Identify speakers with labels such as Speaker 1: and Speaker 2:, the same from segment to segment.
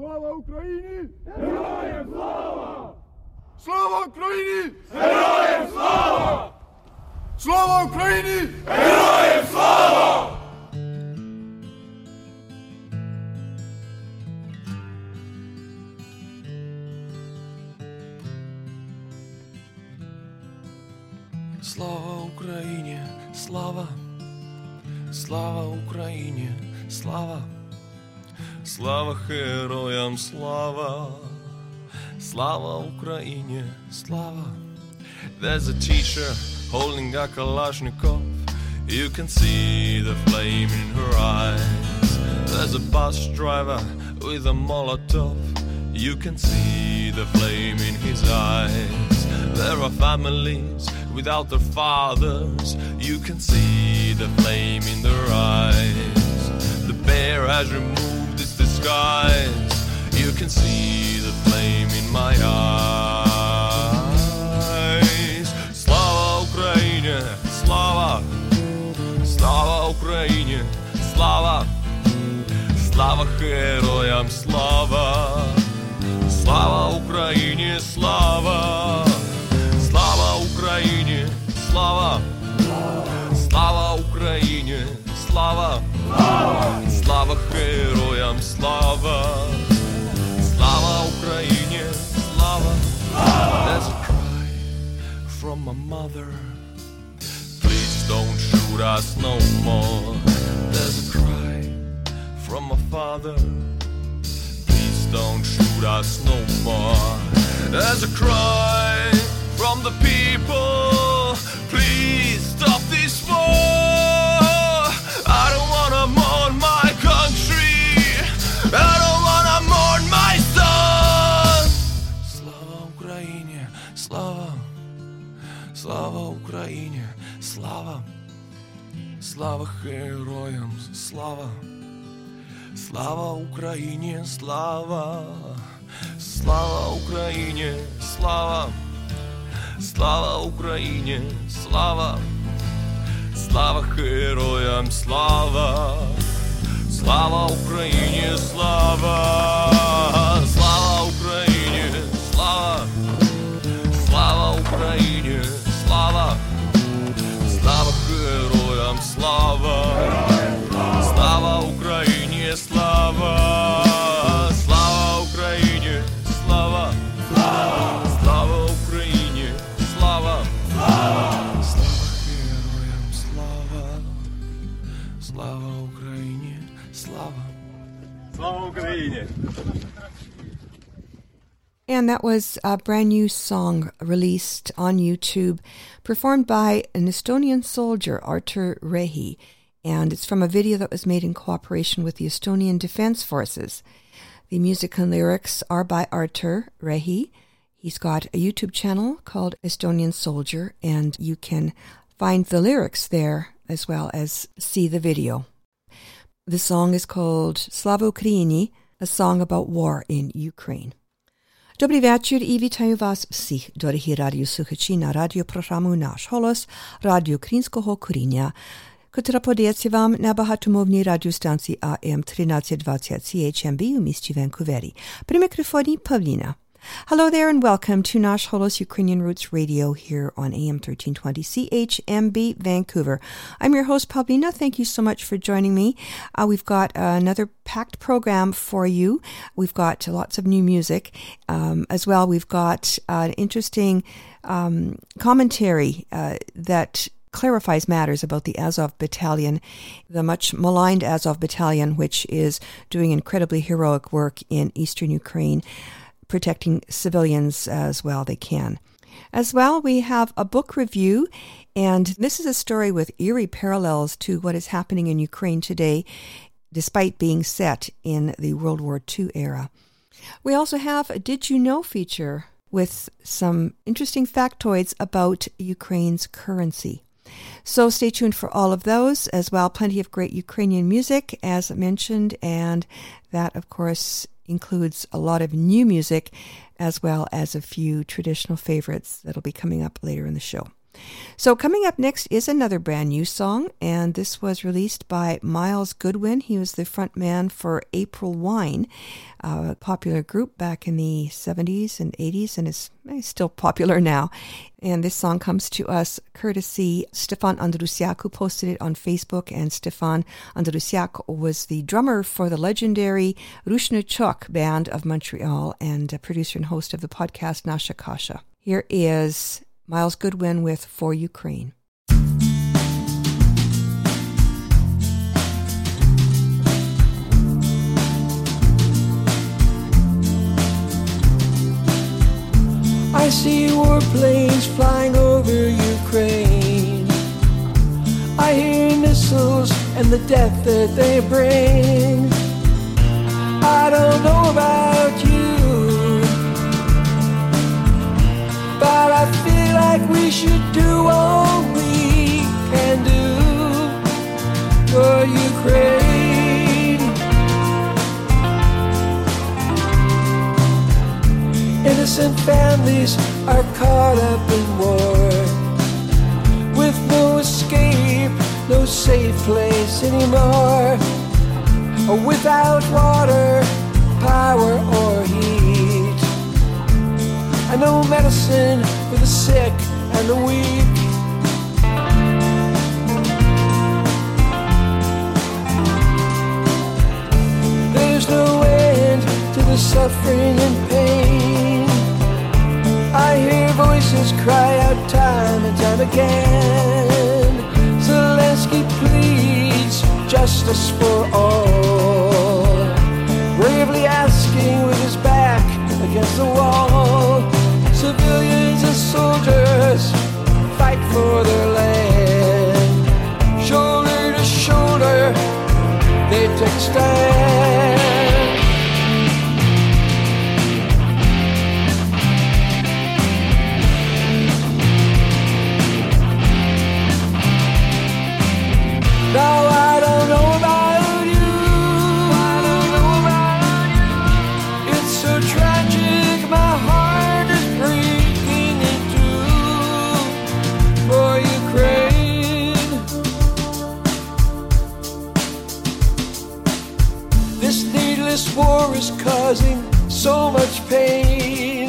Speaker 1: Слава Україні! Героям слава! Слава Україні! Слава Україні! Героям слава!
Speaker 2: Слава Україні, слава, слава Україні, слава, слава героям, слава, слава Україні, слава. There's a teacher holding a Kalashnikov. You can see the flame in her eyes. There's a bus driver with a Molotov. You can see the flame in his eyes. There are families without their fathers. You can see the flame in their eyes. The bear has removed disguise. You can see the flame in my eyes. Slava Ukraine, Slava, Slava Україні, слава, слава героям, слава, слава Україні, слава, слава Україні, слава, слава Україні, слава, слава героям, Slava, Slava Ukraine, Slava. Slava. There's a cry from my mother. Please don't shoot us no more. There's a cry from my father. Please don't shoot us no more. There's a cry from the people. Please героям, слава, слава Україні, слава, слава Україні, слава, слава Україні, слава, слава героям, слава, слава Україні, слава, слава, слава Україні, слава, слава Україні, слава, слава Україні, слава, слава героям, слава, слава Україні, слава.
Speaker 1: Слава Україні!
Speaker 3: And that was a brand new song released on YouTube, performed by an Estonian soldier, Artur Rehi. And it's from a video that was made in cooperation with the Estonian Defense Forces. The music and lyrics are by Artur Rehi. He's got a YouTube channel called Estonian Soldier, and you can find the lyrics there as well as see the video. The song is called Slava Ukraini, a song about war in Ukraine. Dobry wieczór i vas, Was wszystkich, drogi radiosłuchači, na radioprogramu Naš holos, radio Krinskog korinja, Kotra podjeci vám na bahatomovní radiostanci AM 1320 CHMB u místě Vancouveri. Pri mikrofoni Pavlina. Hello there and welcome to Nash Holos Ukrainian Roots Radio here on AM 1320 CHMB Vancouver. I'm your host, Pavlina. Thank you so much for joining me. Uh, we've got uh, another packed program for you. We've got lots of new music um, as well. We've got uh, an interesting um, commentary uh, that clarifies matters about the Azov Battalion, the much maligned Azov Battalion, which is doing incredibly heroic work in eastern Ukraine protecting civilians as well they can. As well, we have a book review, and this is a story with eerie parallels to what is happening in Ukraine today, despite being set in the World War II era. We also have a Did You Know feature with some interesting factoids about Ukraine's currency. So stay tuned for all of those as well. Plenty of great Ukrainian music, as mentioned, and that, of course, includes a lot of new music as well as a few traditional favorites that'll be coming up later in the show. So, coming up next is another brand new song, and this was released by Myles Goodwin. He was the front man for April Wine, a popular group back in the 70s and 80s, and is still popular now. And this song comes to us courtesy Stefan Andrusiak, who posted it on Facebook. And Stefan Andrusiak was the drummer for the legendary Rushnichok band of Montreal and a producer and host of the podcast Nasha Kasha. Here is Myles Goodwin with For Ukraine.
Speaker 4: I see warplanes flying over Ukraine. I hear missiles and the death that they bring. I don't know about you, but I feel like we should do all we can do for Ukraine. Innocent families are caught up in war with no escape, no safe place anymore. Without water, power, or heat. And no medicine the sick and the weak. There's no end to the suffering and pain. I hear voices cry out time and time again. Zelensky pleads justice for all. Bravely asking with his back against the wall. Civilians and soldiers fight for their land. Shoulder to shoulder, they take stand. Pain,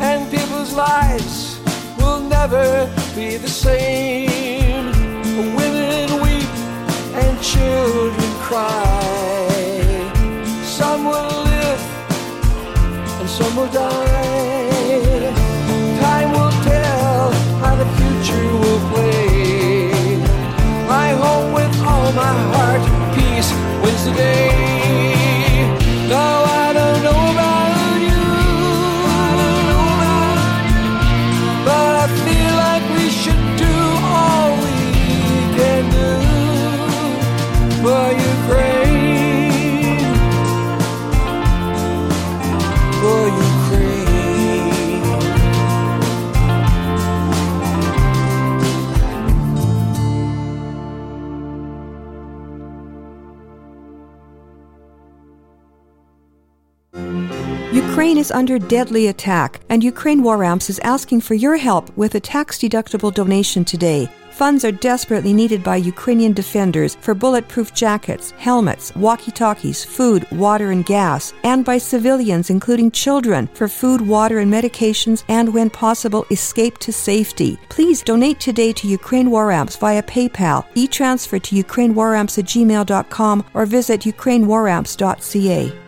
Speaker 4: and people's lives will never be the same. Women weep and children cry. Some will live and some will die.
Speaker 3: Is under deadly attack, and Ukraine War Amps is asking for your help with a tax deductible donation today. Funds are desperately needed by Ukrainian defenders for bulletproof jackets, helmets, walkie talkies, food, water, and gas, and by civilians, including children, for food, water, and medications, and when possible, escape to safety. Please donate today to Ukraine War Amps via PayPal, e transfer to UkraineWarAmps at gmail.com, or visit UkraineWarAmps.ca.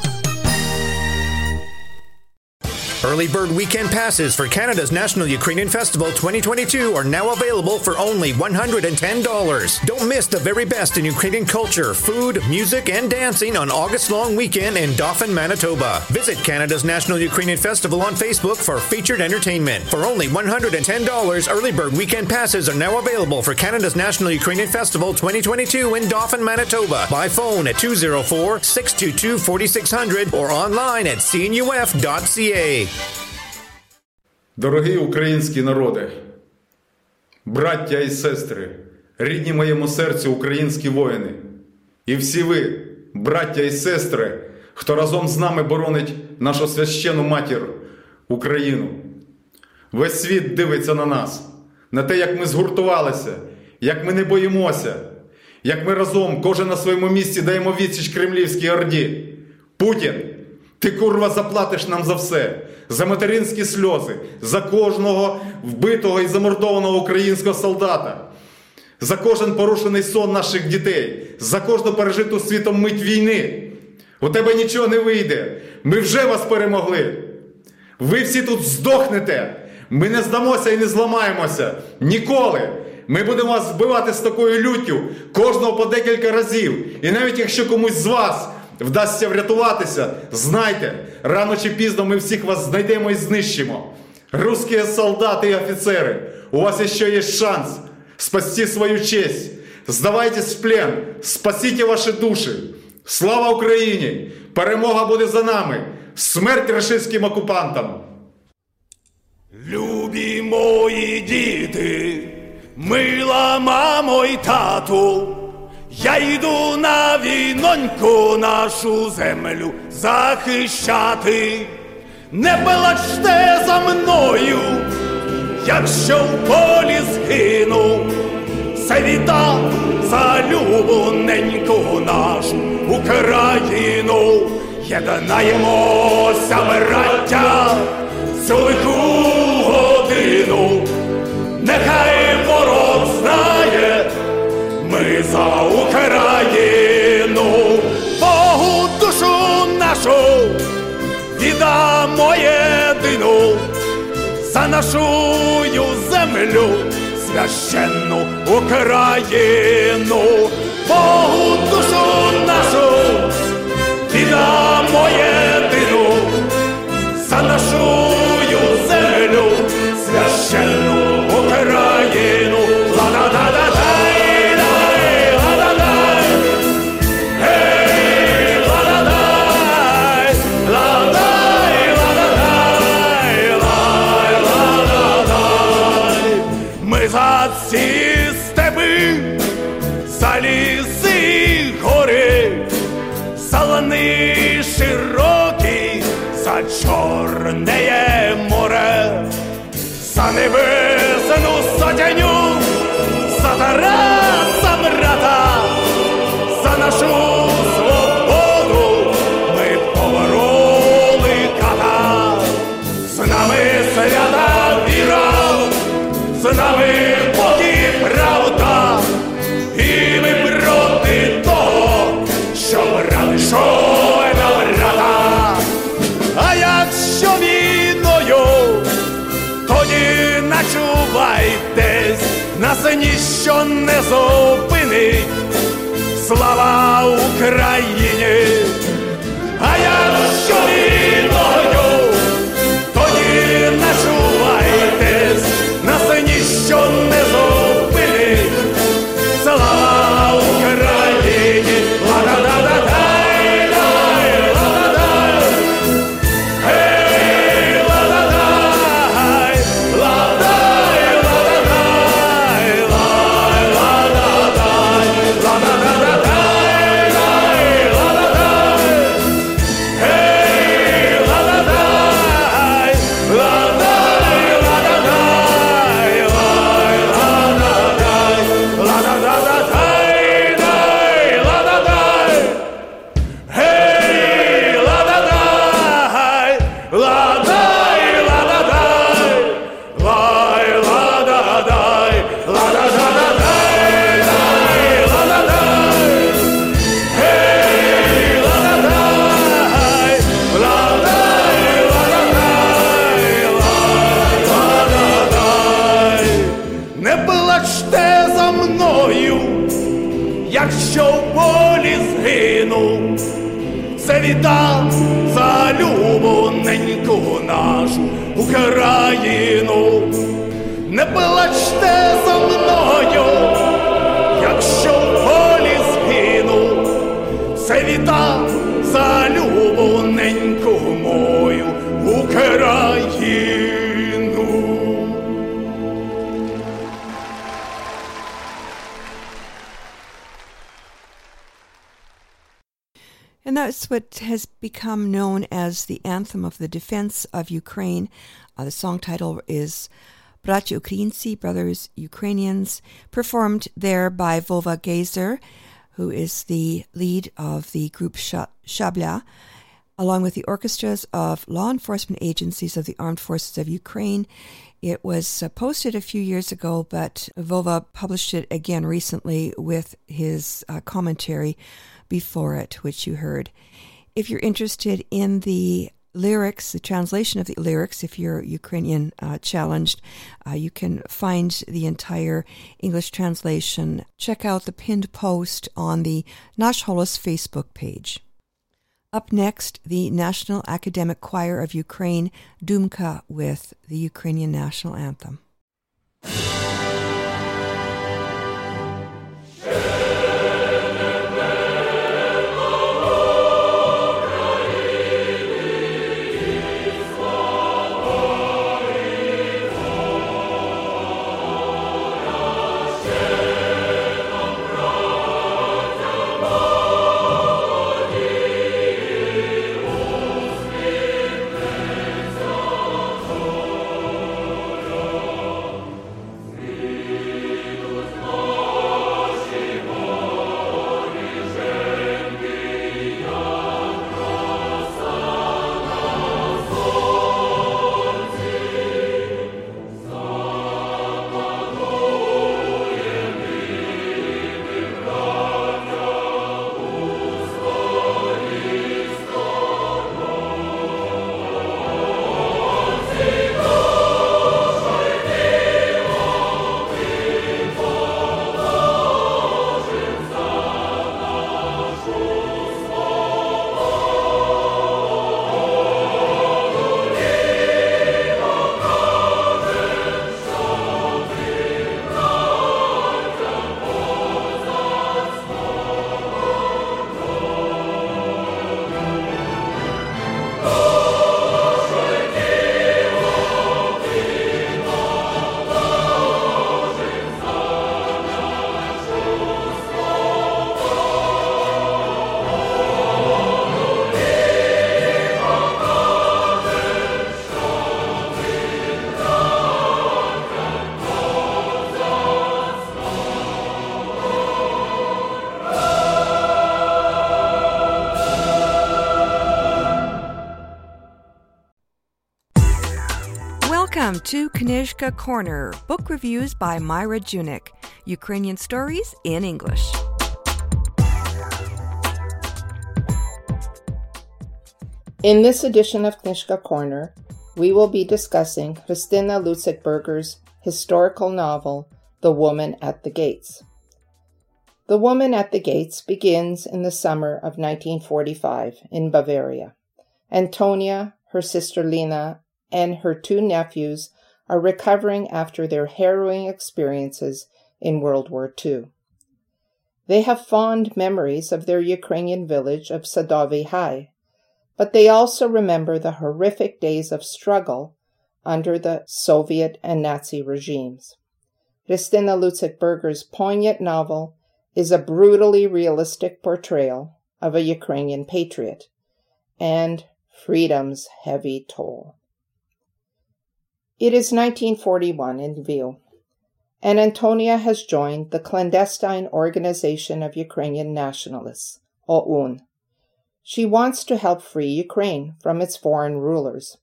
Speaker 5: Early bird weekend passes for Canada's National Ukrainian Festival 2022 are now available for only $110. Don't miss the very best in Ukrainian culture, food, music, and dancing on August long weekend in Dauphin, Manitoba. Visit Canada's National Ukrainian Festival on Facebook for featured entertainment. For only $110, early bird weekend passes are now available for Canada's National Ukrainian Festival 2022 in Dauphin, Manitoba by phone at 204 622 4600 or online at cnuf.ca.
Speaker 1: Дорогі українські народи, браття і сестри, рідні моєму серцю українські воїни, і всі ви, браття і сестри, хто разом з нами боронить нашу священну матір Україну. Весь світ дивиться на нас, на те, як ми згуртувалися, як ми не боїмося, як ми разом, кожен на своєму місці даємо відсіч кремлівській орді. Путін, ти курва заплатиш нам за все, за материнські сльози, за кожного вбитого і замордованого українського солдата, за кожен порушений сон наших дітей, за кожну пережиту світом мить війни. У тебе нічого не вийде. Ми вже вас перемогли. Ви всі тут здохнете. Ми не здамося і не зламаємося. Ніколи. Ми будемо вас вбивати з такою люттю кожного по декілька разів. І навіть якщо комусь з вас вдасться врятуватися, знайте, рано чи пізно ми всіх вас знайдемо і знищимо. Русські солдати і офіцери, у вас ще є шанс спасти свою честь. Здавайтесь в плен, спасіть ваші душі. Слава Україні! Перемога буде за нами! Смерть рашистським окупантам!
Speaker 6: Любі мої діти, мила мамо й тату, я йду на війноньку нашу землю захищати. Не плачте за мною, якщо в полі згину, це віта за любоненьку нашу Україну. Єднаємося, браття, цю лиху годину, нехай ми за Україну, Богу душу нашу віддамо єдину за нашу землю, священну Україну, Богу душу нашу віддамо єдину за нашу за лани широкі, за чорне море, за небесну сотню, за Тараса брата, за нашу зупинить. Слава Україні! А якщо війною, що в полі згинув, це віддав за любоненьку нашу Україну, не плачте за мною, якщо в полі згинув, це
Speaker 3: віта. That's what has become known as the anthem of the defense of Ukraine. Uh, the song title is Bracia Ukrainci, Brothers Ukrainians, performed there by Vova Gazer, who is the lead of the group Sha- Shabla, along with the orchestras of law enforcement agencies of the Armed Forces of Ukraine. It was uh, posted a few years ago, but Vova published it again recently with his uh, commentary before it, which you heard. If you're interested in the lyrics, the translation of the lyrics, if you're Ukrainian uh, challenged, uh, you can find the entire English translation. Check out the pinned post on the Nash Holos Facebook page. Up next, the National Academic Choir of Ukraine, Dumka, with the Ukrainian National Anthem. Welcome to Knyzhka Corner, book reviews by Myra Junyk, Ukrainian stories in English.
Speaker 7: In this edition of Knyzhka Corner, we will be discussing Chrystyna Lucyk-Berger's historical novel, The Woman at the Gates. The Woman at the Gates begins in the summer of 1945 in Bavaria. Antonia, her sister Lena, and her two nephews are recovering after their harrowing experiences in World War II. They have fond memories of their Ukrainian village of Sadovy High, but they also remember the horrific days of struggle under the Soviet and Nazi regimes. Chrystyna Lucyk-Berger's poignant novel is a brutally realistic portrayal of a Ukrainian patriot and freedom's heavy toll. It is 1941 in Lviv, and Antonia has joined the clandestine Organization of Ukrainian Nationalists, OUN. She wants to help free Ukraine from its foreign rulers.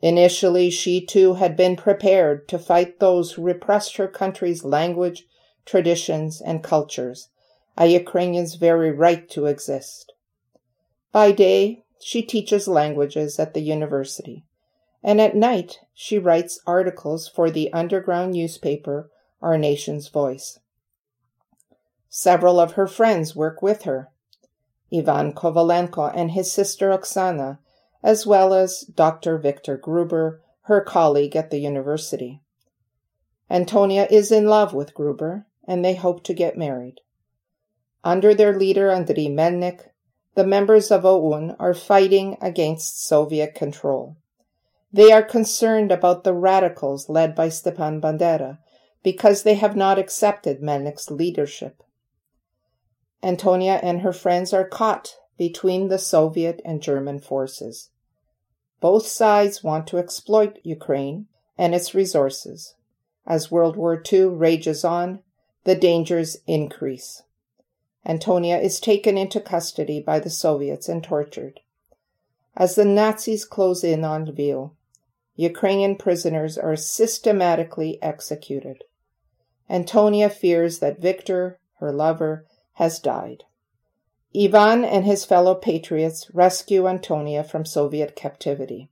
Speaker 7: Initially, she too had been prepared to fight those who repressed her country's language, traditions, and cultures, a Ukrainian's very right to exist. By day, she teaches languages at the university, and at night, she writes articles for the underground newspaper Our Nation's Voice. Several of her friends work with her. Ivan Kovalenko and his sister Oksana, as well as Dr. Victor Gruber, her colleague at the university. Antonia is in love with Gruber, and they hope to get married. Under their leader Andriy Melnik, the members of OUN are fighting against Soviet control. They are concerned about the radicals led by Stepan Bandera because they have not accepted Melnik's leadership. Antonia and her friends are caught between the Soviet and German forces. Both sides want to exploit Ukraine and its resources. As World War II rages on, the dangers increase. Antonia is taken into custody by the Soviets and tortured. As the Nazis close in on Lviv, Ukrainian prisoners are systematically executed. Antonia fears that Victor, her lover, has died. Ivan and his fellow patriots rescue Antonia from Soviet captivity.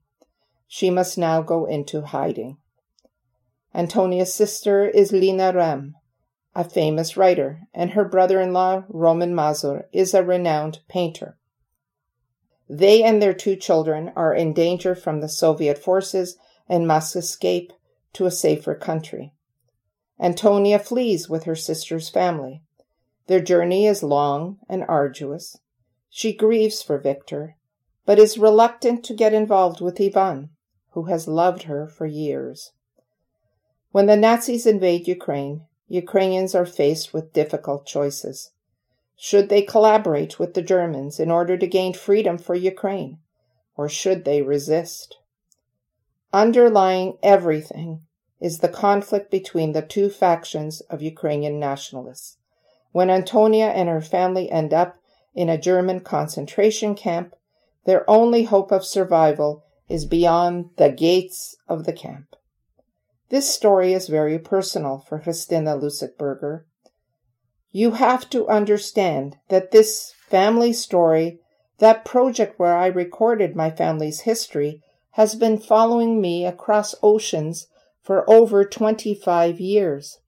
Speaker 7: She must now go into hiding. Antonia's sister is Lina Rem, a famous writer, and her brother in law, Roman Mazur, is a renowned painter. They and their two children are in danger from the Soviet forces and must escape to a safer country. Antonia flees with her sister's family. Their journey is long and arduous. She grieves for Victor, but is reluctant to get involved with Ivan, who has loved her for years. When the Nazis invade Ukraine, Ukrainians are faced with difficult choices. Should they collaborate with the Germans in order to gain freedom for Ukraine, or should they resist? Underlying everything is the conflict between the two factions of Ukrainian nationalists. When Antonia and her family end up in a German concentration camp, their only hope of survival is beyond the gates of the camp. This story is very personal for Chrystyna Lucyk-Berger. You have to understand that this family story, that project where I recorded my family's history, has been following me across oceans for over 25 years.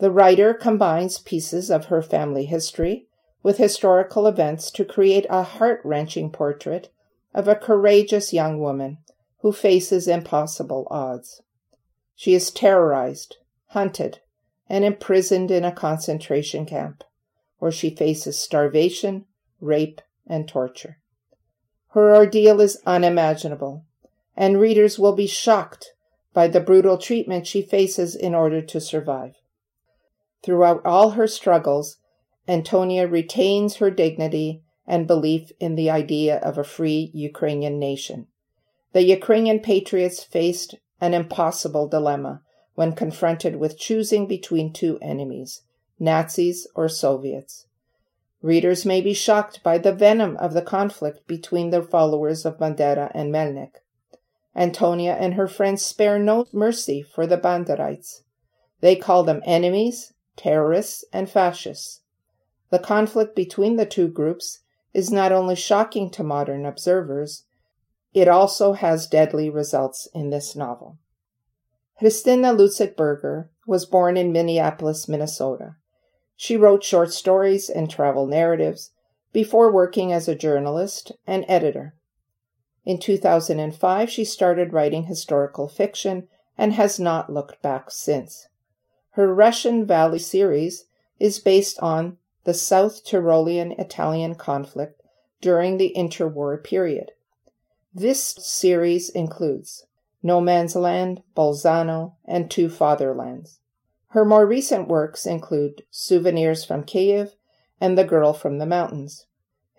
Speaker 7: The writer combines pieces of her family history with historical events to create a heart wrenching portrait of a courageous young woman who faces impossible odds. She is terrorized, hunted, and imprisoned in a concentration camp, where she faces starvation, rape, and torture. Her ordeal is unimaginable, and readers will be shocked by the brutal treatment she faces in order to survive. Throughout all her struggles, Antonia retains her dignity and belief in the idea of a free Ukrainian nation. The Ukrainian patriots faced an impossible dilemma when confronted with choosing between two enemies, Nazis or Soviets. Readers may be shocked by the venom of the conflict between the followers of Bandera and Melnik. Antonia and her friends spare no mercy for the Banderites. They call them enemies terrorists, and fascists. The conflict between the two groups is not only shocking to modern observers, it also has deadly results in this novel. Chrystyna Lucyk-Berger was born in Minneapolis, Minnesota. She wrote short stories and travel narratives before working as a journalist and editor. In 2005, she started writing historical fiction and has not looked back since. Her Reschen Valley series is based on the South Tyrolean Italian conflict during the interwar period. This series includes No Man's Land, Bolzano, and Two Fatherlands. Her more recent works include Souvenirs from Kiev and The Girl from the Mountains.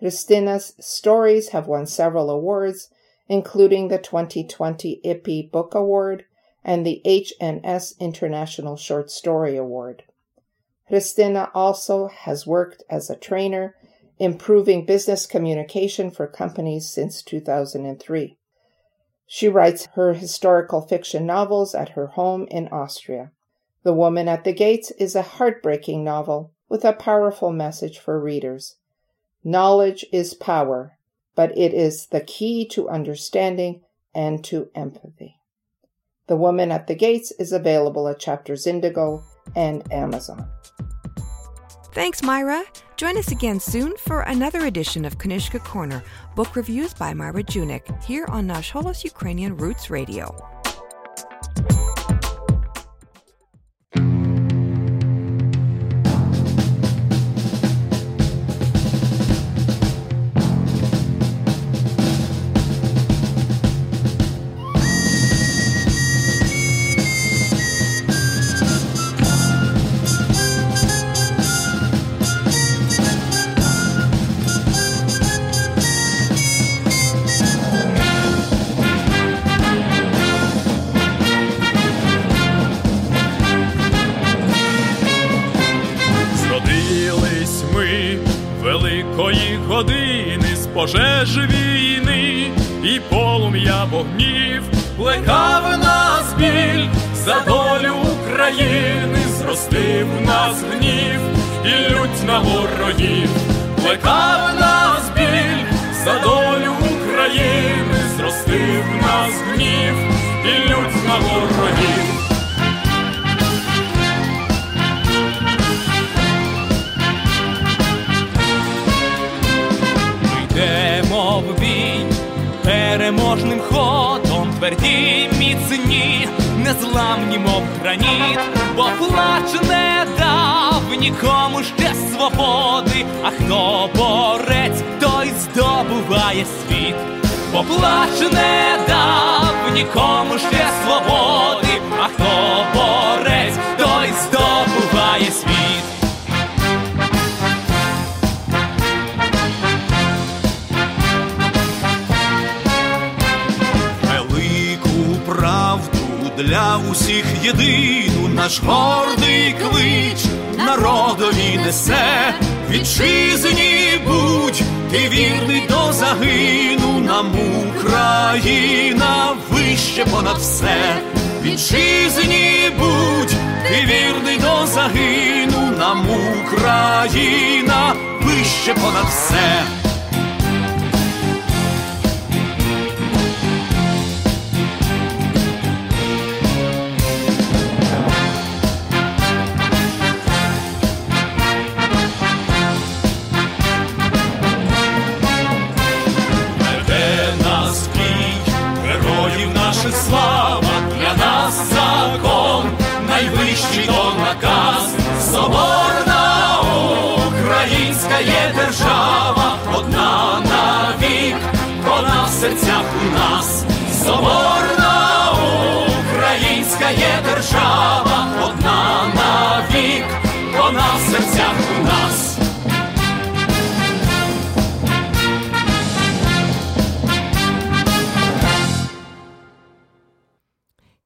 Speaker 7: Chrystyna's stories have won several awards, including the 2020 IPPY Book Award and the HNS International Short Story Award. Chrystyna also has worked as a trainer, improving business communication for companies since 2003. She writes her historical fiction novels at her home in Austria. The Woman at the Gates is a heartbreaking novel with a powerful message for readers. Knowledge is power, but it is the key to understanding and to empathy. The Woman at the Gates is available at Chapters Indigo and Amazon.
Speaker 3: Thanks, Myra. Join us again soon for another edition of Knyzhka Corner, book reviews by Myra Junyk, here on Nash Holos Ukrainian Roots Radio.
Speaker 2: Переможним ходом, тверді міцні, незламні, мов граніт, бо плач не дав нікому ще свободи, а хто борець, той здобуває світ, бо плач не дав нікому ще свободи, а хто борець, той здобуває світ. Усіх єдину наш гордий клич народові несе. Вітчизні будь ти вірний до загину нам Україна вище понад все. Вітчизні будь ти вірний до загину нам Україна вище понад все слава, для нас закон, найвищий то наказ, соборна українська є держава, одна навік, вона в серцях у нас, соборна українська є держава, одна навік, вона в серцях у нас.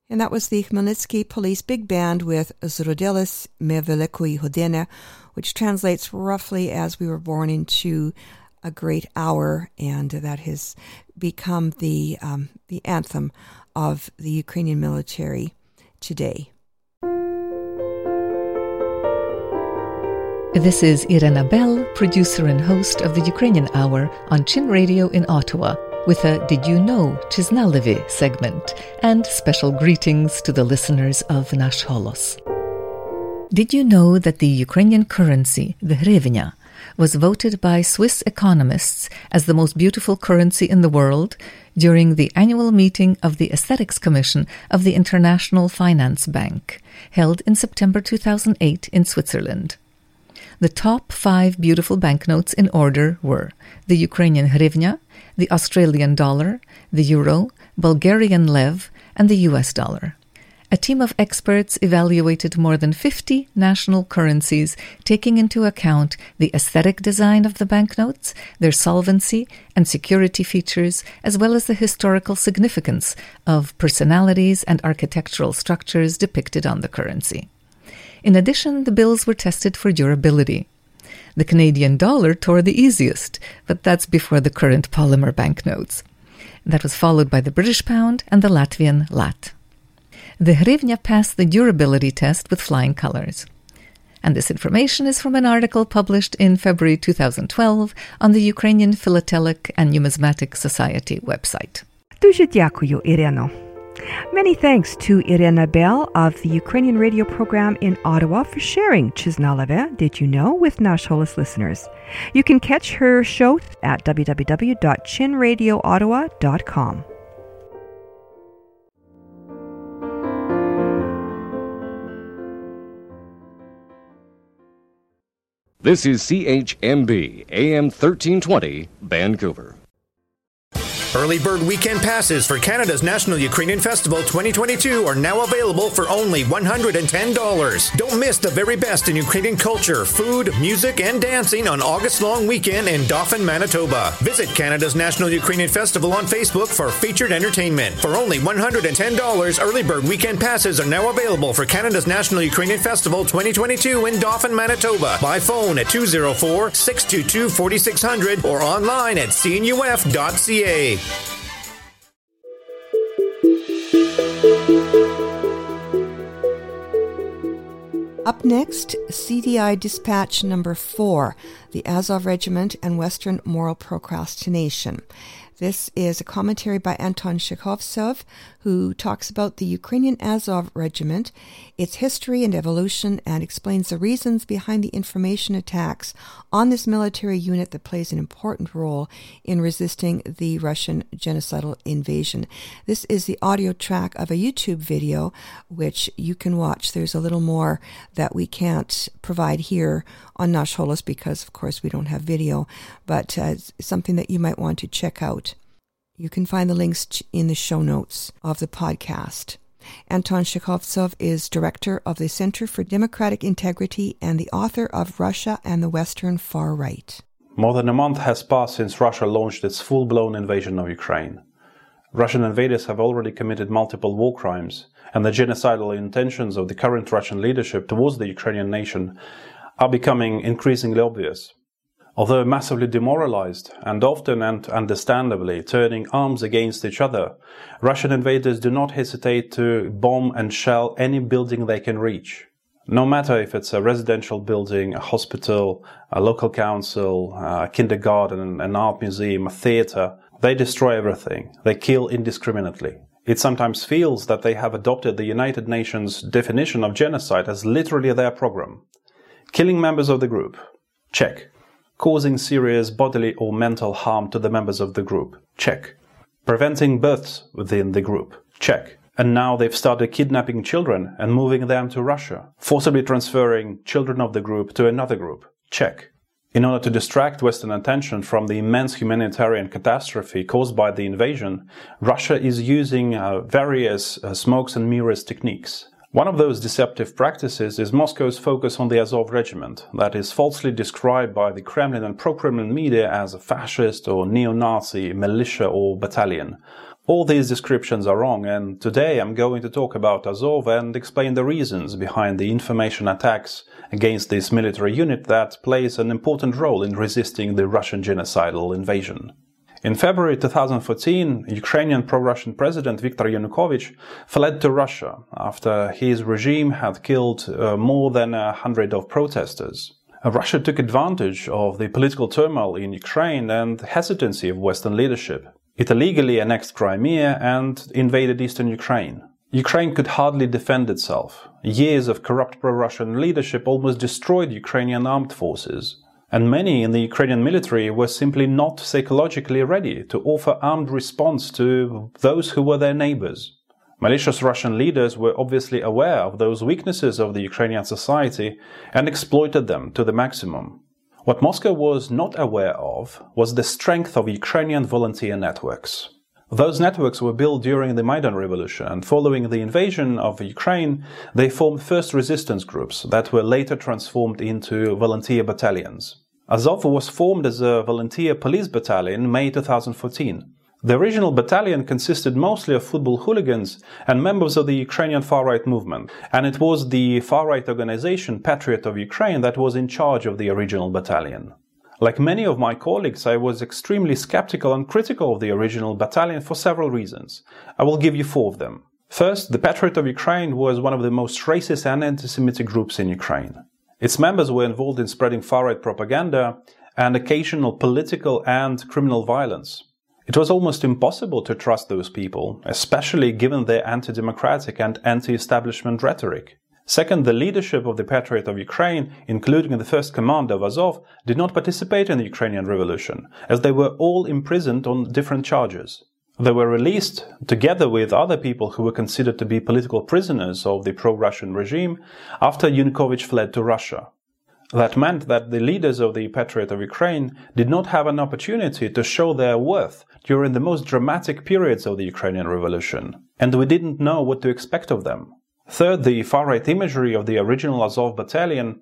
Speaker 3: And that was the Khmelnytsky Police Big Band with Zrodilis Me Velikui Hodina, which translates roughly as we were born into a great hour, and that has become the um, the anthem of the Ukrainian military today.
Speaker 8: This is Irena Bell, producer and host of the Ukrainian Hour on Chin Radio in Ottawa, with a Did You Know Chiznalevi segment and special greetings to the listeners of Nash Holos. Did you know that the Ukrainian currency, the hryvnia, was voted by Swiss economists as the most beautiful currency in the world during the annual meeting of the Aesthetics Commission of the International Finance Bank, held in September 2008 in Switzerland. The top five beautiful banknotes in order were the Ukrainian hryvnia, the Australian dollar, the euro, Bulgarian lev, and the US dollar. A team of experts evaluated more than 50 national currencies, taking into account the aesthetic design of the banknotes, their solvency and security features, as well as the historical significance of personalities and architectural structures depicted on the currency. In addition, the bills were tested for durability. The Canadian dollar tore the easiest, but that's before the current polymer banknotes. That was followed by the British pound and the Latvian lat. The hryvnia passed the durability test with flying colors. And this information is from an article published in February 2012 on the Ukrainian Philatelic and Numismatic Society website.
Speaker 9: Дуже дякую, Ірино.
Speaker 3: Many thanks to Irena Bell of the Ukrainian radio program in Ottawa for sharing Chiznaleve, Did You Know, with Holos listeners. You can catch her show at www.chinradioottawa.com.
Speaker 9: This is CHMB AM 1320, Vancouver.
Speaker 5: Early bird weekend passes for Canada's National Ukrainian Festival 2022 are now available for only $110. Don't miss the very best in Ukrainian culture, food, music, and dancing on August long weekend in Dauphin, Manitoba. Visit Canada's National Ukrainian Festival on Facebook for featured entertainment. For only $110, early bird weekend passes are now available for Canada's National Ukrainian Festival 2022 in Dauphin, Manitoba by phone at 204 622 4600 or online at cnuf.ca.
Speaker 3: Up next, CDI Dispatch Number 4 The Azov Regiment and Western Moral Procrastination. This is a commentary by Anton Shekhovtsov, who talks about the Ukrainian Azov Regiment, its history and evolution, and explains the reasons behind the information attacks on this military unit that plays an important role in resisting the Russian genocidal invasion. This is the audio track of a YouTube video, which you can watch. There's a little more that we can't provide here on Nash because, of course, we don't have video, but uh, something that you might want to check out. You can find the links in the show notes of the podcast. Anton Shekhovtsov is director of the Center for Democratic Integrity and the author of Russia and the Western Far Right.
Speaker 10: More than a month has passed since Russia launched its full blown invasion of Ukraine. Russian invaders have already committed multiple war crimes, and the genocidal intentions of the current Russian leadership towards the Ukrainian nation are becoming increasingly obvious. Although massively demoralized and often and understandably turning arms against each other, Russian invaders do not hesitate to bomb and shell any building they can reach. No matter if it's a residential building, a hospital, a local council, a kindergarten, an art museum, a theater, they destroy everything. They kill indiscriminately. It sometimes feels that they have adopted the United Nations definition of genocide as literally their program. Killing members of the group. Check causing serious bodily or mental harm to the members of the group. Check. Preventing births within the group. Check. And now they've started kidnapping children and moving them to Russia, forcibly transferring children of the group to another group. Check. In order to distract Western attention from the immense humanitarian catastrophe caused by the invasion, Russia is using uh, various uh, smokes and mirrors techniques. One of those deceptive practices is Moscow's focus on the Azov regiment, that is falsely described by the Kremlin and pro-Kremlin media as a fascist or neo-Nazi militia or battalion. All these descriptions are wrong, and today I'm going to talk about Azov and explain the reasons behind the information attacks against this military unit that plays an important role in resisting the Russian genocidal invasion. In February 2014, Ukrainian pro-Russian President Viktor Yanukovych fled to Russia after his regime had killed uh, more than a hundred of protesters. Russia took advantage of the political turmoil in Ukraine and hesitancy of Western leadership. It illegally annexed Crimea and invaded eastern Ukraine. Ukraine could hardly defend itself. Years of corrupt pro-Russian leadership almost destroyed Ukrainian armed forces and many in the Ukrainian military were simply not psychologically ready to offer armed response to those who were their neighbors. Malicious Russian leaders were obviously aware of those weaknesses of the Ukrainian society and exploited them to the maximum. What Moscow was not aware of was the strength of Ukrainian volunteer networks. Those networks were built during the Maidan Revolution, and following the invasion of Ukraine, they formed first resistance groups that were later transformed into volunteer battalions. Azov was formed as a volunteer police battalion in May 2014. The original battalion consisted mostly of football hooligans and members of the Ukrainian far-right movement, and it was the far-right organization Patriot of Ukraine that was in charge of the original battalion. Like many of my colleagues, I was extremely skeptical and critical of the original battalion for several reasons. I will give you four of them. First, the Patriot of Ukraine was one of the most racist and anti-Semitic groups in Ukraine. Its members were involved in spreading far-right propaganda and occasional political and criminal violence. It was almost impossible to trust those people, especially given their anti democratic and anti establishment rhetoric. Second, the leadership of the Patriot of Ukraine, including the first commander of Azov, did not participate in the Ukrainian revolution, as they were all imprisoned on different charges. They were released, together with other people who were considered to be political prisoners of the pro-Russian regime, after Yanukovych fled to Russia. That meant that the leaders of the Patriot of Ukraine did not have an opportunity to show their worth during the most dramatic periods of the Ukrainian revolution, and we didn't know what to expect of them. Third, the far right imagery of the original Azov battalion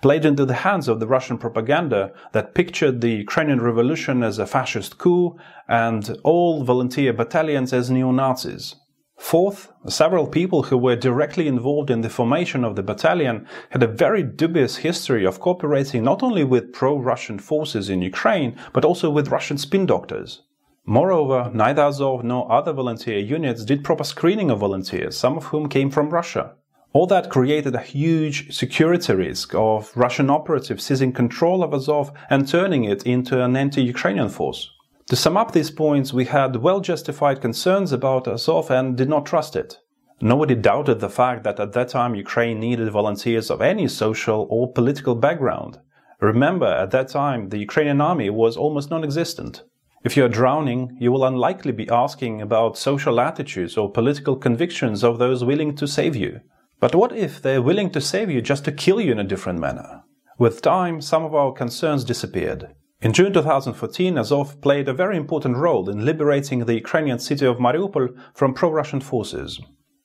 Speaker 10: played into the hands of the Russian propaganda that pictured the Ukrainian revolution as a fascist coup and all volunteer battalions as neo Nazis. Fourth, several people who were directly involved in the formation of the battalion had a very dubious history of cooperating not only with pro Russian forces in Ukraine, but also with Russian spin doctors. Moreover, neither Azov nor other volunteer units did proper screening of volunteers, some of whom came from Russia. All that created a huge security risk of Russian operatives seizing control of Azov and turning it into an anti Ukrainian force. To sum up these points, we had well justified concerns about Azov and did not trust it. Nobody doubted the fact that at that time Ukraine needed volunteers of any social or political background. Remember, at that time, the Ukrainian army was almost non existent. If you are drowning, you will unlikely be asking about social attitudes or political convictions of those willing to save you. But what if they're willing to save you just to kill you in a different manner? With time, some of our concerns disappeared. In June 2014, Azov played a very important role in liberating the Ukrainian city of Mariupol from pro Russian forces.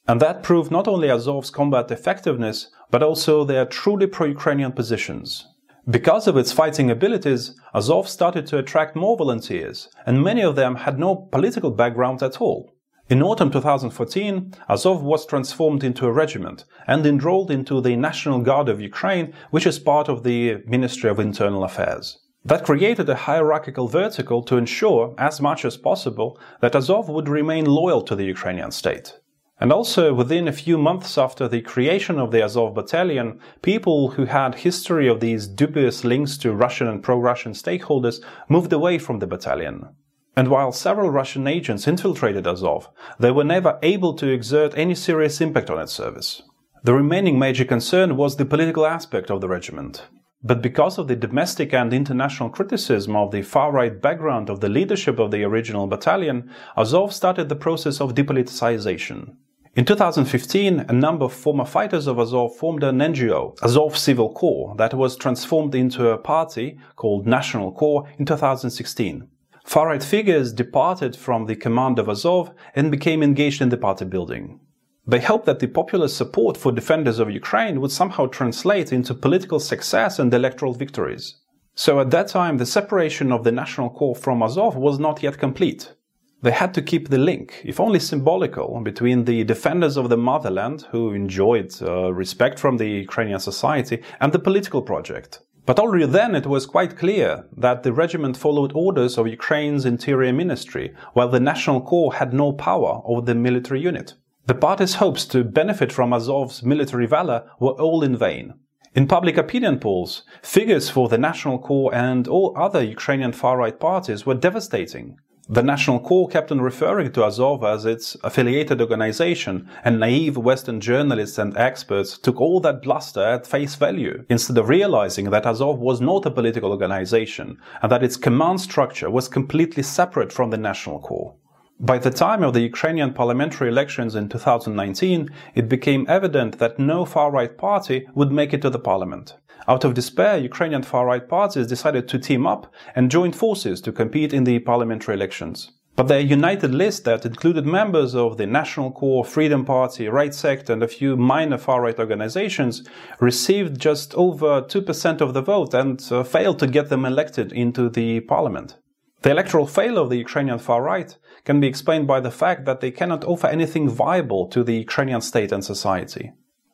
Speaker 10: And that proved not only Azov's combat effectiveness, but also their truly pro Ukrainian positions. Because of its fighting abilities, Azov started to attract more volunteers, and many of them had no political background at all. In autumn 2014, Azov was transformed into a regiment and enrolled into the National Guard of Ukraine, which is part of the Ministry of Internal Affairs. That created a hierarchical vertical to ensure, as much as possible, that Azov would remain loyal to the Ukrainian state. And also, within a few months after the creation of the Azov battalion, people who had history of these dubious links to Russian and pro-Russian stakeholders moved away from the battalion. And while several Russian agents infiltrated Azov, they were never able to exert any serious impact on its service. The remaining major concern was the political aspect of the regiment. But because of the domestic and international criticism of the far right background of the leadership of the original battalion, Azov started the process of depoliticization. In 2015, a number of former fighters of Azov formed an NGO, Azov Civil Corps, that was transformed into a party called National Corps in 2016. Far right figures departed from the command of Azov and became engaged in the party building. They hoped that the popular support for defenders of Ukraine would somehow translate into political success and electoral victories. So at that time, the separation of the National Corps from Azov was not yet complete. They had to keep the link, if only symbolical, between the defenders of the motherland, who enjoyed uh, respect from the Ukrainian society, and the political project. But already then it was quite clear that the regiment followed orders of Ukraine's interior ministry, while the National Corps had no power over the military unit. The party's hopes to benefit from Azov's military valor were all in vain. In public opinion polls, figures for the National Corps and all other Ukrainian far-right parties were devastating. The National Corps kept on referring to Azov as its affiliated organization, and naive Western journalists and experts took all that bluster at face value, instead of realizing that Azov was not a political organization, and that its command structure was completely separate from the National Corps. By the time of the Ukrainian parliamentary elections in 2019, it became evident that no far-right party would make it to the parliament. Out of despair, Ukrainian far-right parties decided to team up and join forces to compete in the parliamentary elections. But their united list that included members of the National Corps, Freedom Party, Right Sector, and a few minor far-right organizations received just over 2% of the vote and uh, failed to get them elected into the parliament. The electoral failure of the Ukrainian far right can be explained by the fact that they cannot offer anything viable to the Ukrainian state and society.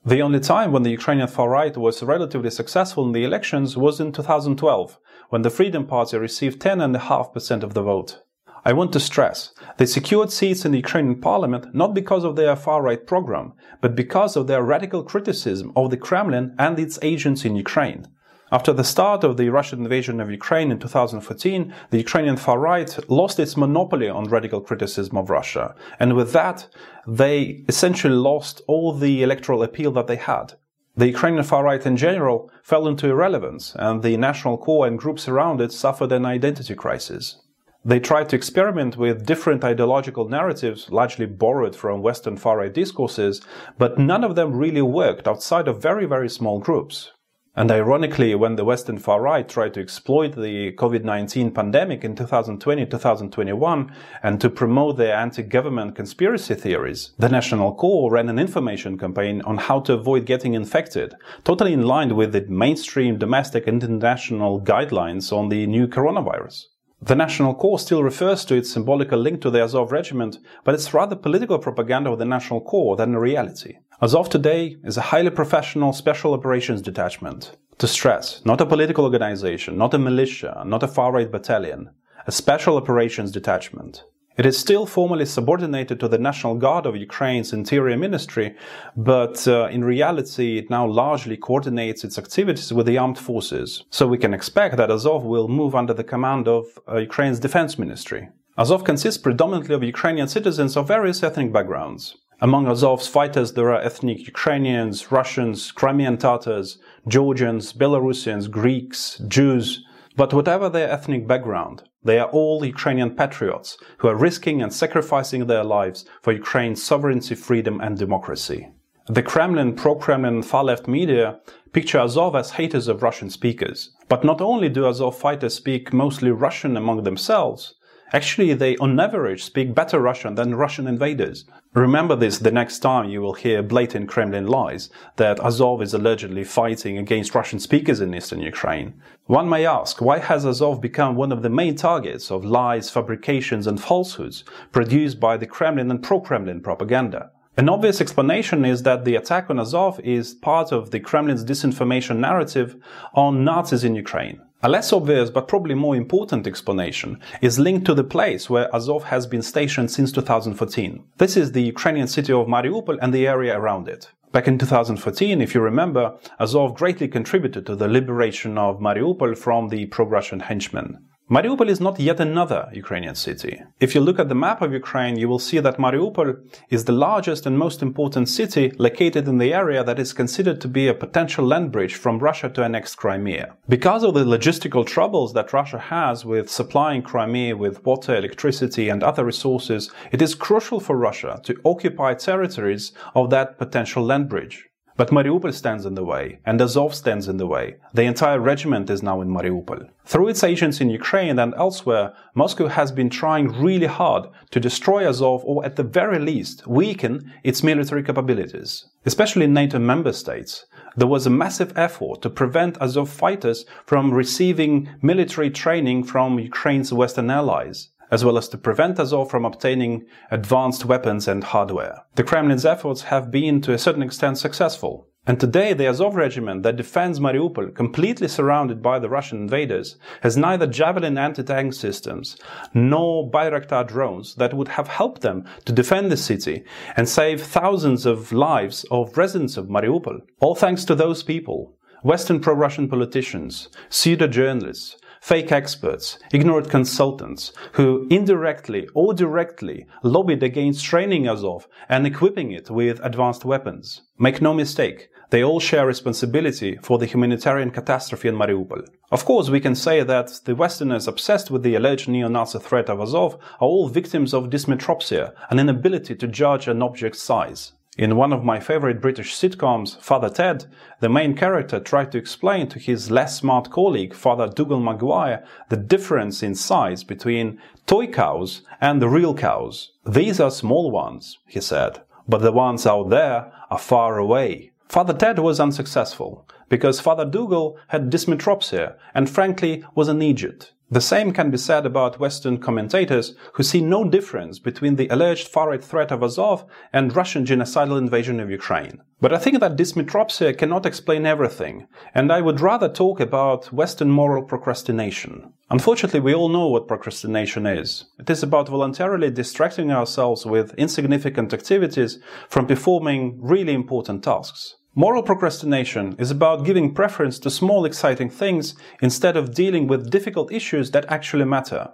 Speaker 10: The only time when the Ukrainian far right was relatively successful in the elections was in 2012, when the Freedom Party received 10.5% of the vote. I want to stress, they secured seats in the Ukrainian parliament not because of their far right program, but because of their radical criticism of the Kremlin and its agents in Ukraine. After the start of the Russian invasion of Ukraine in 2014, the Ukrainian far right lost its monopoly on radical criticism of Russia. And with that, they essentially lost all the electoral appeal that they had. The Ukrainian far right in general fell into irrelevance, and the National Corps and groups around it suffered an identity crisis. They tried to experiment with different ideological narratives, largely borrowed from Western far right discourses, but none of them really worked outside of very, very small groups. And ironically, when the Western far right tried to exploit the COVID-19 pandemic in 2020-2021 and to promote their anti-government conspiracy theories, the National Corps ran an information campaign on how to avoid getting infected, totally in line with the mainstream domestic and international guidelines on the new coronavirus. The National Corps still refers to its symbolical link to the Azov regiment, but it's rather political propaganda of the National Corps than a reality. Azov today is a highly professional special operations detachment. To stress, not a political organization, not a militia, not a far right battalion, a special operations detachment. It is still formally subordinated to the National Guard of Ukraine's Interior Ministry, but uh, in reality it now largely coordinates its activities with the armed forces. So we can expect that Azov will move under the command of uh, Ukraine's Defense Ministry. Azov consists predominantly of Ukrainian citizens of various ethnic backgrounds. Among Azov's fighters there are ethnic Ukrainians, Russians, Crimean Tatars, Georgians, Belarusians, Greeks, Jews, but whatever their ethnic background, they are all Ukrainian patriots who are risking and sacrificing their lives for Ukraine's sovereignty, freedom, and democracy. The Kremlin, pro-Kremlin, far-left media picture Azov as haters of Russian speakers. But not only do Azov fighters speak mostly Russian among themselves, Actually, they on average speak better Russian than Russian invaders. Remember this the next time you will hear blatant Kremlin lies that Azov is allegedly fighting against Russian speakers in eastern Ukraine. One may ask, why has Azov become one of the main targets of lies, fabrications and falsehoods produced by the Kremlin and pro-Kremlin propaganda? An obvious explanation is that the attack on Azov is part of the Kremlin's disinformation narrative on Nazis in Ukraine. A less obvious but probably more important explanation is linked to the place where Azov has been stationed since 2014. This is the Ukrainian city of Mariupol and the area around it. Back in 2014, if you remember, Azov greatly contributed to the liberation of Mariupol from the pro-Russian henchmen. Mariupol is not yet another Ukrainian city. If you look at the map of Ukraine, you will see that Mariupol is the largest and most important city located in the area that is considered to be a potential land bridge from Russia to annex Crimea. Because of the logistical troubles that Russia has with supplying Crimea with water, electricity, and other resources, it is crucial for Russia to occupy territories of that potential land bridge. But Mariupol stands in the way, and Azov stands in the way. The entire regiment is now in Mariupol. Through its agents in Ukraine and elsewhere, Moscow has been trying really hard to destroy Azov or at the very least weaken its military capabilities. Especially in NATO member states, there was a massive effort to prevent Azov fighters from receiving military training from Ukraine's Western allies as well as to prevent Azov from obtaining advanced weapons and hardware. The Kremlin's efforts have been to a certain extent successful. And today, the Azov regiment that defends Mariupol, completely surrounded by the Russian invaders, has neither Javelin anti-tank systems nor Bayraktar drones that would have helped them to defend the city and save thousands of lives of residents of Mariupol. All thanks to those people, Western pro-Russian politicians, pseudo-journalists, fake experts, ignorant consultants who indirectly or directly lobbied against training Azov and equipping it with advanced weapons. Make no mistake, they all share responsibility for the humanitarian catastrophe in Mariupol. Of course, we can say that the Westerners obsessed with the alleged neo-Nazi threat of Azov are all victims of dysmetropsia, an inability to judge an object's size. In one of my favorite British sitcoms, Father Ted, the main character tried to explain to his less smart colleague, Father Dougal Maguire, the difference in size between toy cows and the real cows. These are small ones, he said, but the ones out there are far away. Father Ted was unsuccessful because Father Dougal had dysmetropsia and frankly was an idiot. The same can be said about Western commentators who see no difference between the alleged far-right threat of Azov and Russian genocidal invasion of Ukraine. But I think that dysmetropsia cannot explain everything, and I would rather talk about Western moral procrastination. Unfortunately, we all know what procrastination is. It is about voluntarily distracting ourselves with insignificant activities from performing really important tasks. Moral procrastination is about giving preference to small exciting things instead of dealing with difficult issues that actually matter.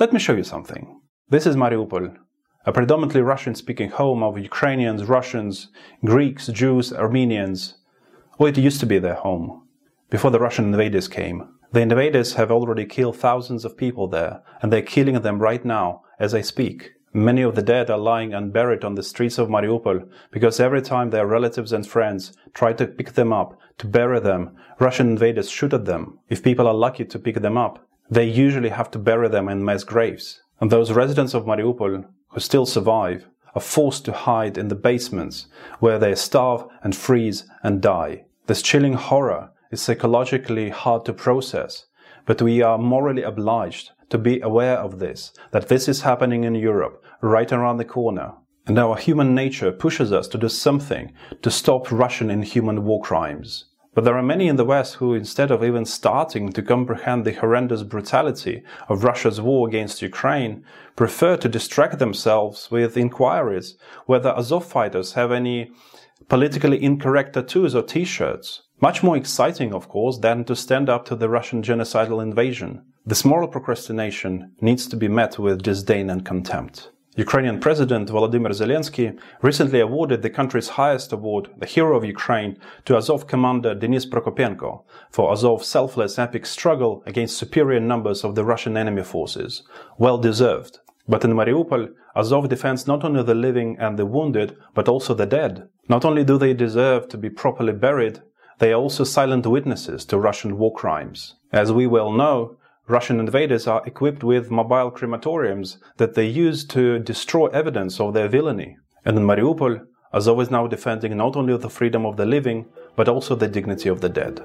Speaker 10: Let me show you something. This is Mariupol, a predominantly Russian speaking home of Ukrainians, Russians, Greeks, Jews, Armenians. Well, it used to be their home, before the Russian invaders came. The invaders have already killed thousands of people there, and they're killing them right now as I speak. Many of the dead are lying unburied on the streets of Mariupol because every time their relatives and friends try to pick them up, to bury them, Russian invaders shoot at them. If people are lucky to pick them up, they usually have to bury them in mass graves. And those residents of Mariupol who still survive are forced to hide in the basements where they starve and freeze and die. This chilling horror is psychologically hard to process, but we are morally obliged to be aware of this, that this is happening in Europe, right around the corner. And our human nature pushes us to do something to stop Russian inhuman war crimes. But there are many in the West who, instead of even starting to comprehend the horrendous brutality of Russia's war against Ukraine, prefer to distract themselves with inquiries whether Azov fighters have any politically incorrect tattoos or t-shirts. Much more exciting, of course, than to stand up to the Russian genocidal invasion. This moral procrastination needs to be met with disdain and contempt. Ukrainian President Volodymyr Zelensky recently awarded the country's highest award, the Hero of Ukraine, to Azov commander Denis Prokopenko for Azov's selfless epic struggle against superior numbers of the Russian enemy forces. Well deserved. But in Mariupol, Azov defends not only the living and the wounded, but also the dead. Not only do they deserve to be properly buried, they are also silent witnesses to Russian war crimes. As we well know, Russian invaders are equipped with mobile crematoriums that they use to destroy evidence of their villainy. And in Mariupol, Azov is now defending not only the freedom of the living, but also the dignity of the dead.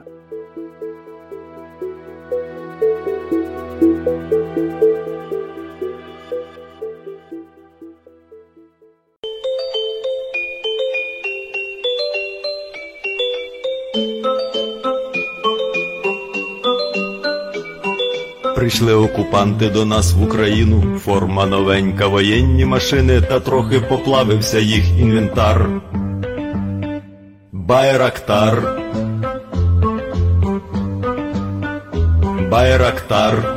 Speaker 11: Прийшли окупанти до нас в Україну, форма новенька, воєнні машини, та трохи поплавився їх інвентар. Байрактар. Байрактар.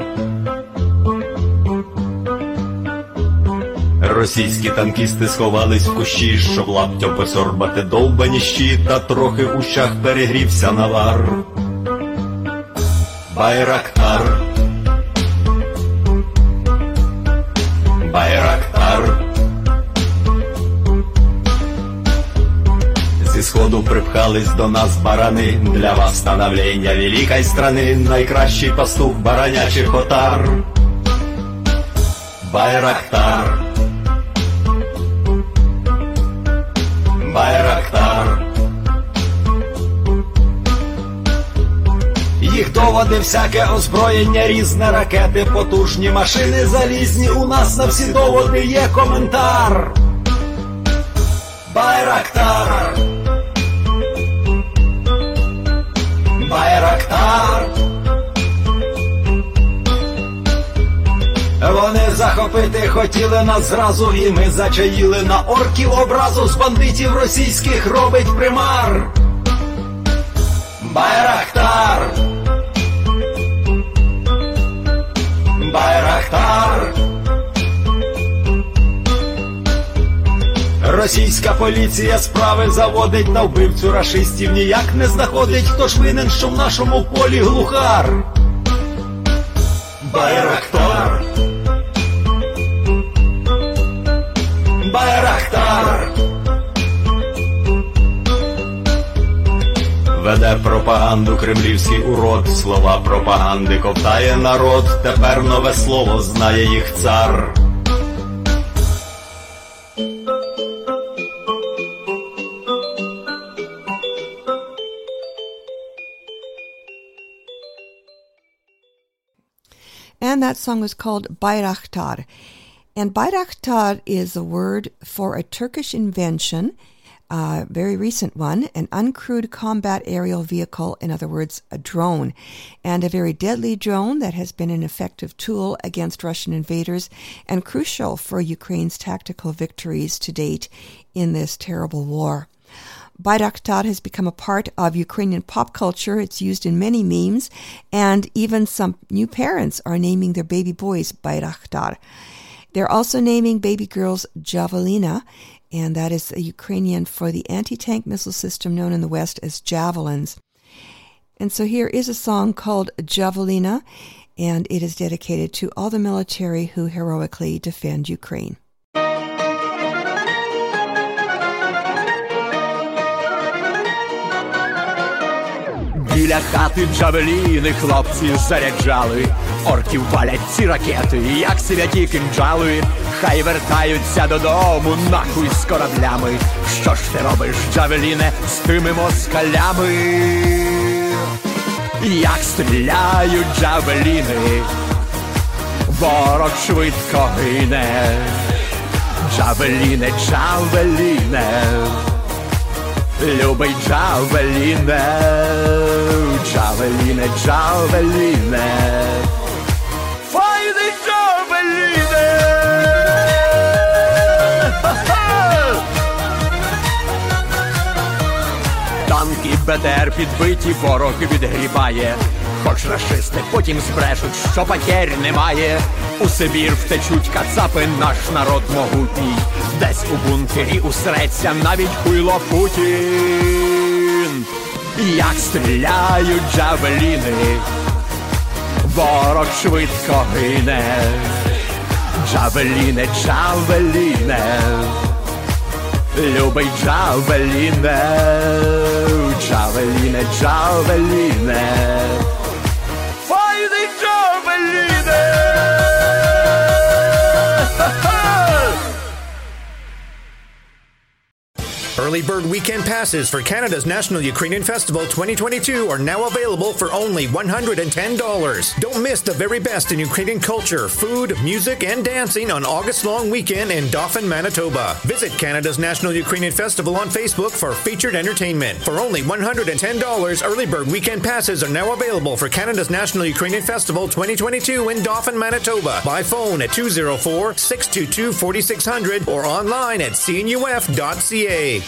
Speaker 11: Російські танкісти сховались в кущі, щоб лаптя посорбати довбані щі, та трохи у щах перегрівся навар. Байрактар. Сходу до нас барани Для восстановлення великой страны Найкращий пастух баранячих отар Байрактар Байрактар Їх доводи, всяке озброєння, різне ракети, потужні машини залізні. У нас на всі доводи є коментар. Хотіли нас зразу, і ми зачаїли на орків образу з бандитів російських робить примар. Байрактар. Байрактар. Російська поліція справи заводить на вбивцю рашистів ніяк не знаходить, хто ж винен, що в нашому полі глухар. Веде пропаганду кремлівський урод, слова пропаганди ковтає народ, тепер нове слово знає їх цар.
Speaker 3: And that song was called Bayraktar. And Bayraktar is a word for a Turkish invention, a very recent one, an uncrewed combat aerial vehicle, in other words, a drone, and a very deadly drone that has been an effective tool against Russian invaders and crucial for Ukraine's tactical victories to date in this terrible war. Bayraktar has become a part of Ukrainian pop culture. It's used in many memes, and even some new parents are naming their baby boys Bayraktar. They're also naming baby girls Javelina, and that is a Ukrainian for the anti tank missile system known in the West as Javelins. And so here is a song called Javelina, and it is dedicated to all the military who heroically defend Ukraine.
Speaker 12: Біля хати джавеліни хлопці заряджали, орків палять ці ракети, як святі кинджали, хай вертаються додому, нахуй з кораблями. Що ж ти робиш, джавеліне, з тими москалями? Як стріляють джавеліни, ворог швидко гине, джавеліне, джавеліне. Любий Джавеліне, Джавеліне, Джавеліне, Файний Джавеліне! Танки БТР підбиті, ворог відгрібає. Хоч рашисти потім збрешуть, що потерь немає. У Сибір втечуть кацапи, наш народ могутній. Десь у бункері усреться навіть хуйло Путін. Як стріляють джавеліни, ворог швидко гине. Джавеліне, джавеліне, любий джавеліне, джавеліне, джавеліне. Файний джавеліне!
Speaker 5: Early bird weekend passes for Canada's National Ukrainian Festival 2022 are now available for only $110. Don't miss the very best in Ukrainian culture, food, music, and dancing on August long weekend in Dauphin, Manitoba. Visit Canada's National Ukrainian Festival on Facebook for featured entertainment. For only $110, early bird weekend passes are now available for Canada's National Ukrainian Festival 2022 in Dauphin, Manitoba by phone at 204 622 4600 or online at cnuf.ca.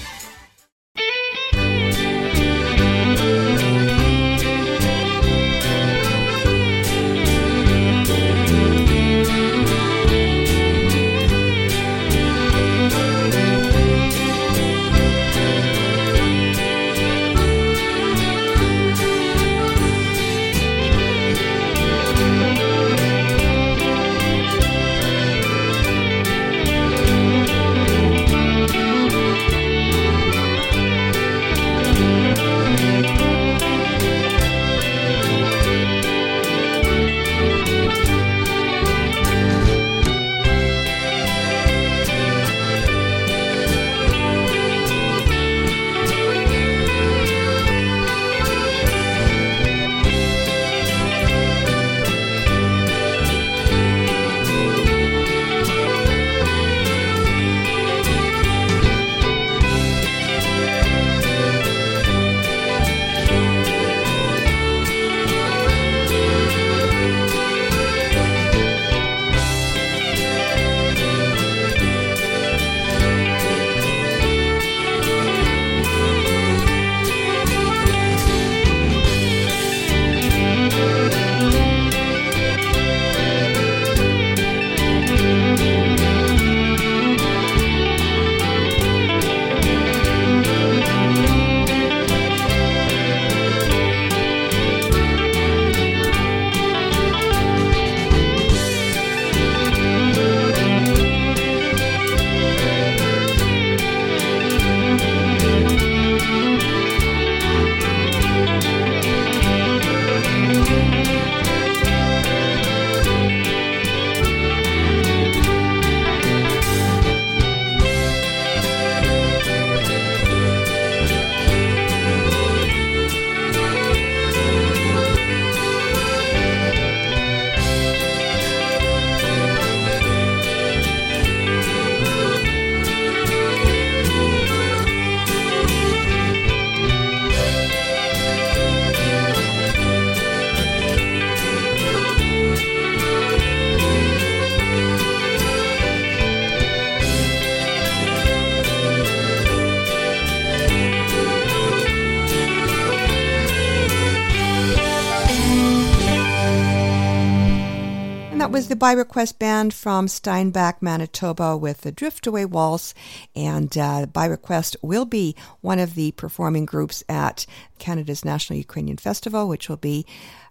Speaker 3: by request band from Steinbach, Manitoba, with the Driftaway Waltz. And uh, by request will be one of the performing groups at Canada's National Ukrainian Festival, which will be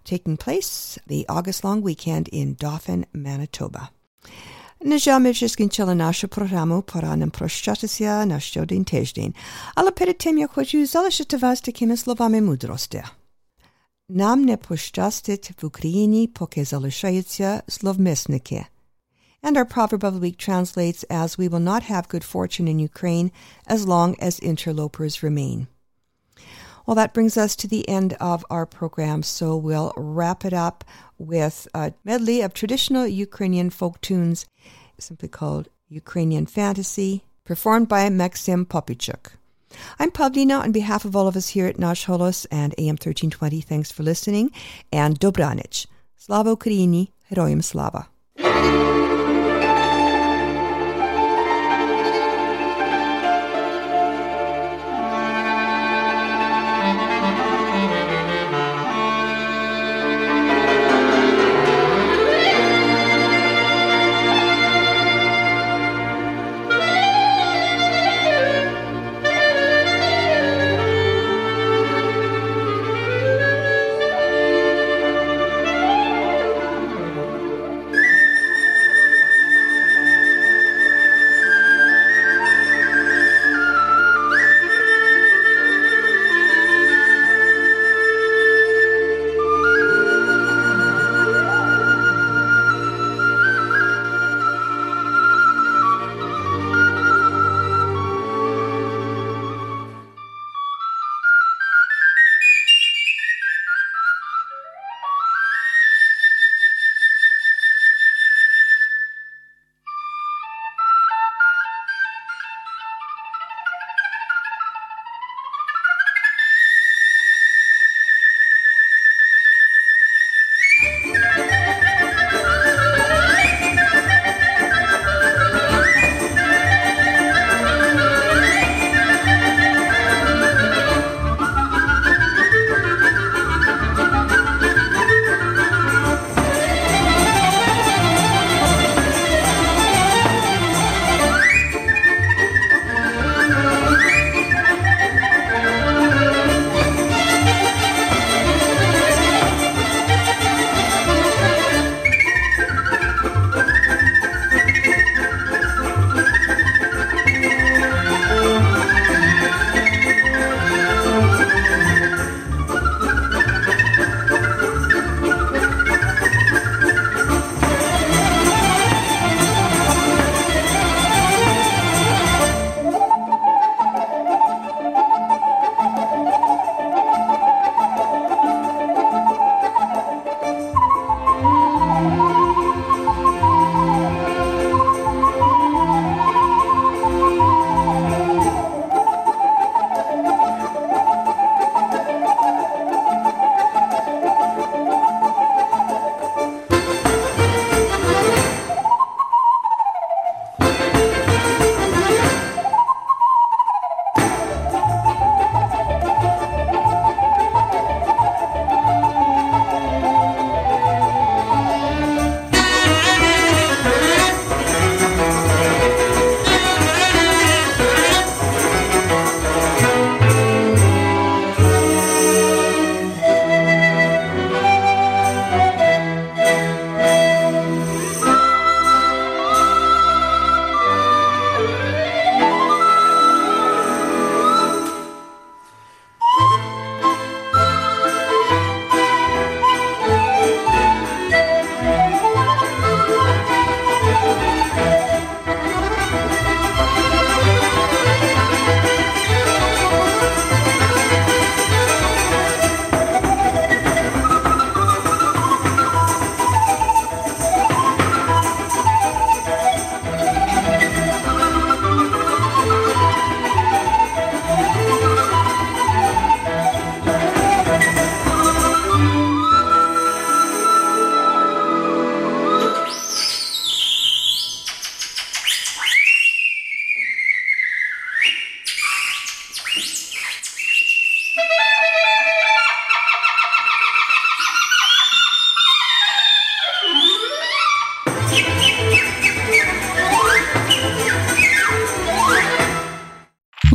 Speaker 3: taking place the August long weekend in Dauphin, Manitoba. Na żamy wszystkim ciele nasze programu poranem proszczatysja na środin tydzień, ale przed tym ja chcę zaleszczyć was takimi słowami. Нам не пощастить в Україні, поки залишаються словмисники. And our proverb of the week translates as We will not have good fortune in Ukraine as long as interlopers remain. Well, that brings us to the end of our program, so we'll wrap it up with a medley of traditional Ukrainian folk tunes, simply called Ukrainian Fantasy, performed by Maxim Popichuk. I'm Pavlina on behalf of all of us here at Nash Holos and AM 1320. Thanks for listening, and Dobranich. Slavo Ukraini, Heroyam Slava.